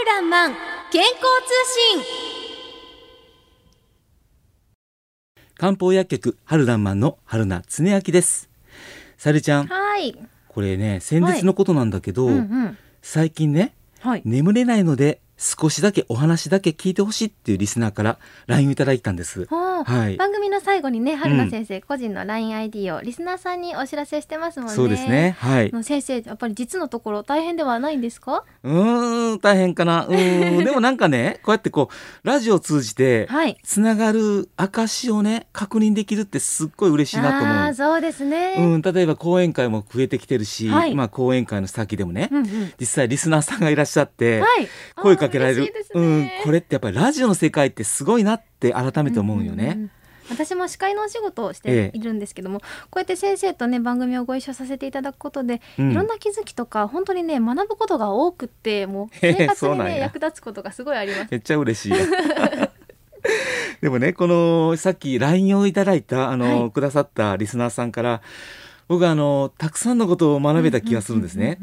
るらんまん健康通信漢方薬局春らんまんの春名恒明ですさるちゃんはい。これね先日のことなんだけど、うんうん。最近ねはい。眠れないので少しだけお話だけ聞いてほしいっていうリスナーから LINE をいただいたんですはい番組の最後にね、春菜先生、個人の LINEID をリスナーさんにお知らせしてますもんね。そうですねはい先生、やっぱり実のところ大変ではないんですか？うーん大変かなうーんでもなんかね こうやってこうラジオを通じてはい。つながる証をね確認できるってすっごい嬉しいなと思うああ、そうですね。うん、例えば講演会も増えてきてるし、はいまあ講演会の先でもね、うんうん。実際リスナーさんがいらっしゃって、はい。声かけられる。あー嬉しいですうん。ね、これってやっぱりラジオの世界ってすごいなって改めて思うよね。んんん。私も司会のお仕事をしええているんですけども、こうやって先生とね番組をご一緒させていただくことで、うん。いろんな気づきとか本当にね学ぶことが多くってもう生活にね 役立つことがすごいあります。めっちゃ嬉しい。でもねこのさっき LINE をいただいたあの、はい。くださったリスナーさんから僕はあのたくさんのことを学べた気がするんですね。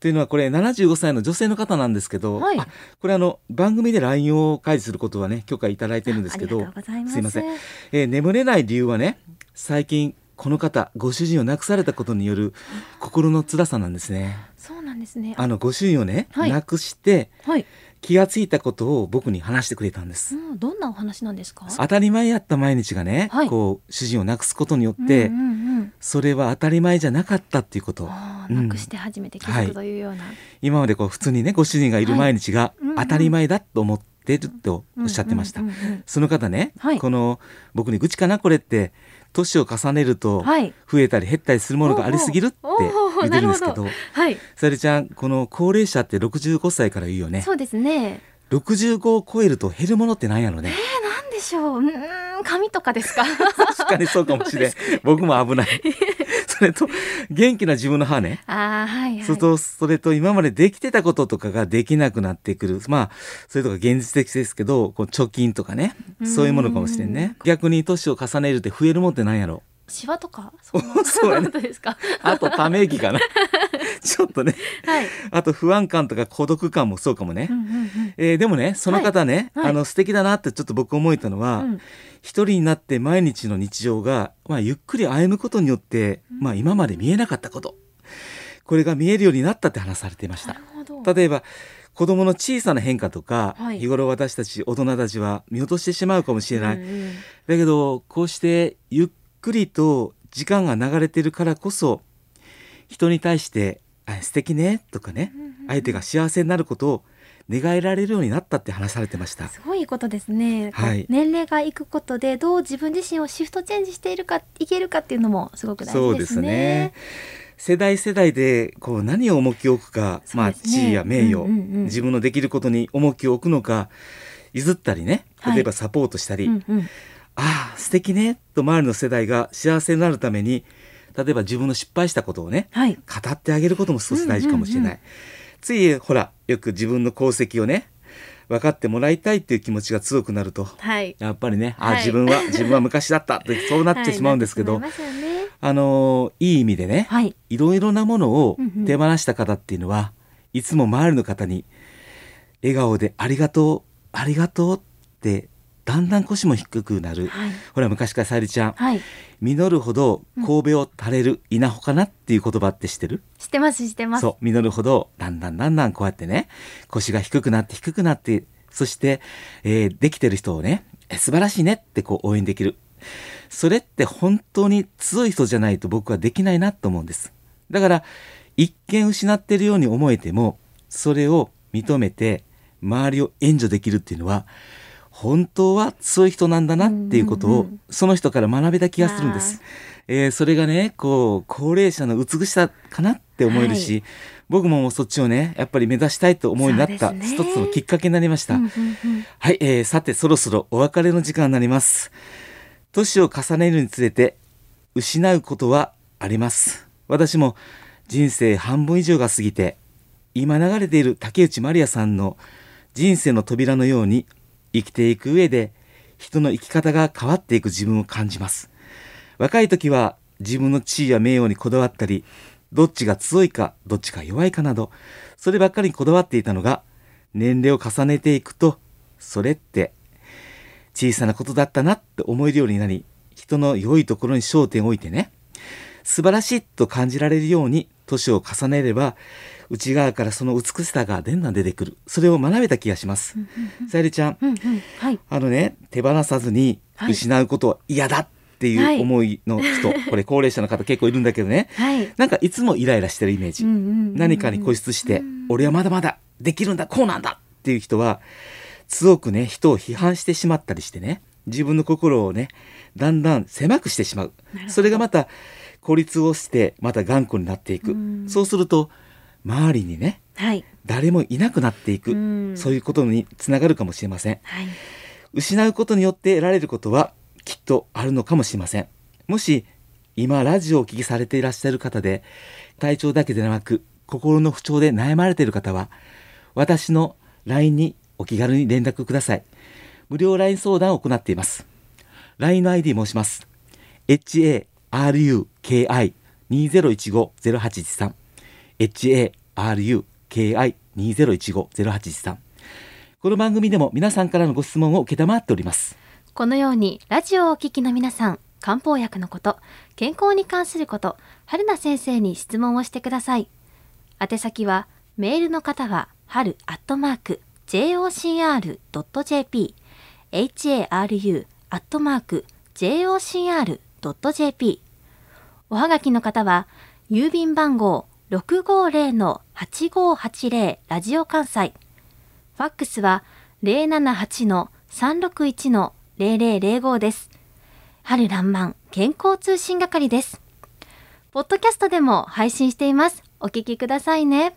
というのはこれ75歳の女性の方なんですけど、はいあこれあの番組で LINE を開示することはね許可いただいてるんですけど。すいませんえー眠れない理由はね最近この方ご主人を亡くされたことによる心の辛さなんですねそうなんですね。あのご主人をね、はい亡くしてはい。気がついたことを僕に話してくれたんです、うん、どんなお話なんですか？当たり前やった毎日がね、はい。こう主人を亡くすことによって、うんうんうん、それは当たり前じゃなかったっていうこと。うん。なくして初めて気づくというような。今までこう普通にねご主人がいる毎日が当たり前だと思ってるとおっしゃってました、その方ね、はい。この僕に愚痴かなこれって年を重ねるとはい。増えたり減ったりするものがありすぎるって言ってるんですけどはい。さゆりちゃんこの高齢者って65歳から言うよねそうですね。65を超えると減るものって何やろねえー、なんでしょう。うーん、髪とかですか？確かにそうかもしれん僕も危ないそ れと元気な自分の歯ね。ああ、はい、はい。それとそれと今までできてたこととかができなくなってくる。まあそれとか現実的ですけどこう貯金とかね。そういうものかもしれんね。逆に年を重ねるって増えるもんって何やろ？シワとか。そんなそうやねことですか？あとため息かな。ちょっとね。はい。あと不安感とか孤独感もそうかもね、うんうんうん。えーでもねその方ね、はい。はい。あの素敵だなってちょっと僕思えたのは、うん。一人になって毎日の日常が、まあ、ゆっくり歩むことによって、まあ、今まで見えなかったこと。これが見えるようになったって話されていました。なるほど。例えば子供の小さな変化とか、はい。日頃私たち大人たちは見落としてしまうかもしれない、うんうん。だけどこうしてゆっくりと時間が流れてるからこそ人に対して「あ素敵ね」とかね相手が幸せになることを願えられるようになったって話されてました。すごいいいことですね。はい年齢がいくことでどう自分自身をシフトチェンジしているかいけるかっていうのもすごく大そうで事ですすね。ね。世代世代でこう何を重きを置くか、まあ地位や名誉、うんうんうん自分のできることに重きを置くのか譲ったりねはい例えばサポートしたり、うんうんああ素敵ねと周りの世代が幸せになるために例えば自分の失敗したことをねはい。語ってあげることも少し大事かもしれない、うんうんついほらよく自分の功績をね分かってもらいたいっていう気持ちが強くなるとはい。やっぱりね、あはい自分は自分は昔だったってそうなってしまうんですけど、はいねあのいい意味でね、はい。いろいろなものをうんうん手放した方っていうのは、いつも周りの方に笑顔でありがとう、ありがとうってだんだん腰も低くなる。はい。ほら昔からさゆりちゃん、はい。実るほど神戸を垂れる稲穂かなっていう言葉って知ってる？知ってます知ってます。そう、実るほどだんだんだんだんこうやってね、腰が低くなって低くなって、そして、えーできてる人をね、え素晴らしいねってこう応援できる。それって本当に強い人じゃないと僕はできないなと思うんです。だから、一見失ってるように思えても、それを認めて、周りを援助できるっていうのは、本当は強い人なんだなっていうことをその人から学べた気がするんです。えーそれがね、こう、高齢者の美しさかなって思えるし、僕ももうそっちをね、やっぱり目指したいと思うようになった一つのきっかけになりました。はい、えーさてそろそろお別れの時間になります。年を重ねるにつれて失うことはあります。私も人生半分以上が過ぎて、今流れている竹内まりやさんの人生の扉のように生きていく上で人の生き方が変わっていく自分を感じます。若い時は自分の地位や名誉にこだわったり、どっちが強いか、どっちが弱いかなど、そればっかりにこだわっていたのが、年齢を重ねていくと、それって小さなことだったなって思えるようになり、人の良いところに焦点を置いてね、素晴らしいと感じられるように年を重ねれば、内側からその美しさがだんだん出てくる。それを学べた気がします。さゆりちゃん、うんうん。はい。あのね、手放さずにはい。失うことは嫌だっていう思いの人、これ高齢者の方結構いるんだけどね、はい。なんかいつもイライラしてるイメージ。うんうんうんうん何かに固執して、俺はまだまだできるんだ、こうなんだっていう人は、強くね、人を批判してしまったりしてね、自分の心をね、だんだん狭くしてしまう。それがまた孤立をして、また頑固になっていく。そうすると、周りにね、はい誰もいなくなっていく、うんそういうことにつながるかもしれません。はい失うことによって得られることはきっとあるのかもしれません。もし今ラジオをお聞きされていらっしゃる方で体調だけでなく心の不調で悩まれている方は私の LINE にお気軽に連絡ください。無料 LINE 相談を行っています。LINE の ID 申します。Ruki2015-0813 haruki2015-0813 この番組でも皆さんからのご質問を受けたまっております。このようにラジオをお聞きの皆さん漢方薬のこと健康に関すること春名先生に質問をしてください。宛先はメールの方は春アットマーク jocr.jp haru アットマーク jocr.jp おはがきの方は郵便番号650-8580ラジオ関西ファックスは078-361-0005です。春らんまん健康通信係です。ポッドキャストでも配信しています。お聞きくださいね。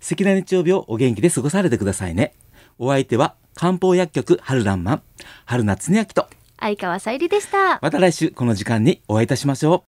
素敵な日曜日をお元気で過ごされてくださいね。お相手は漢方薬局春らんまん、春夏恒明と、相川さゆりでした。また来週この時間にお会いいたしましょう。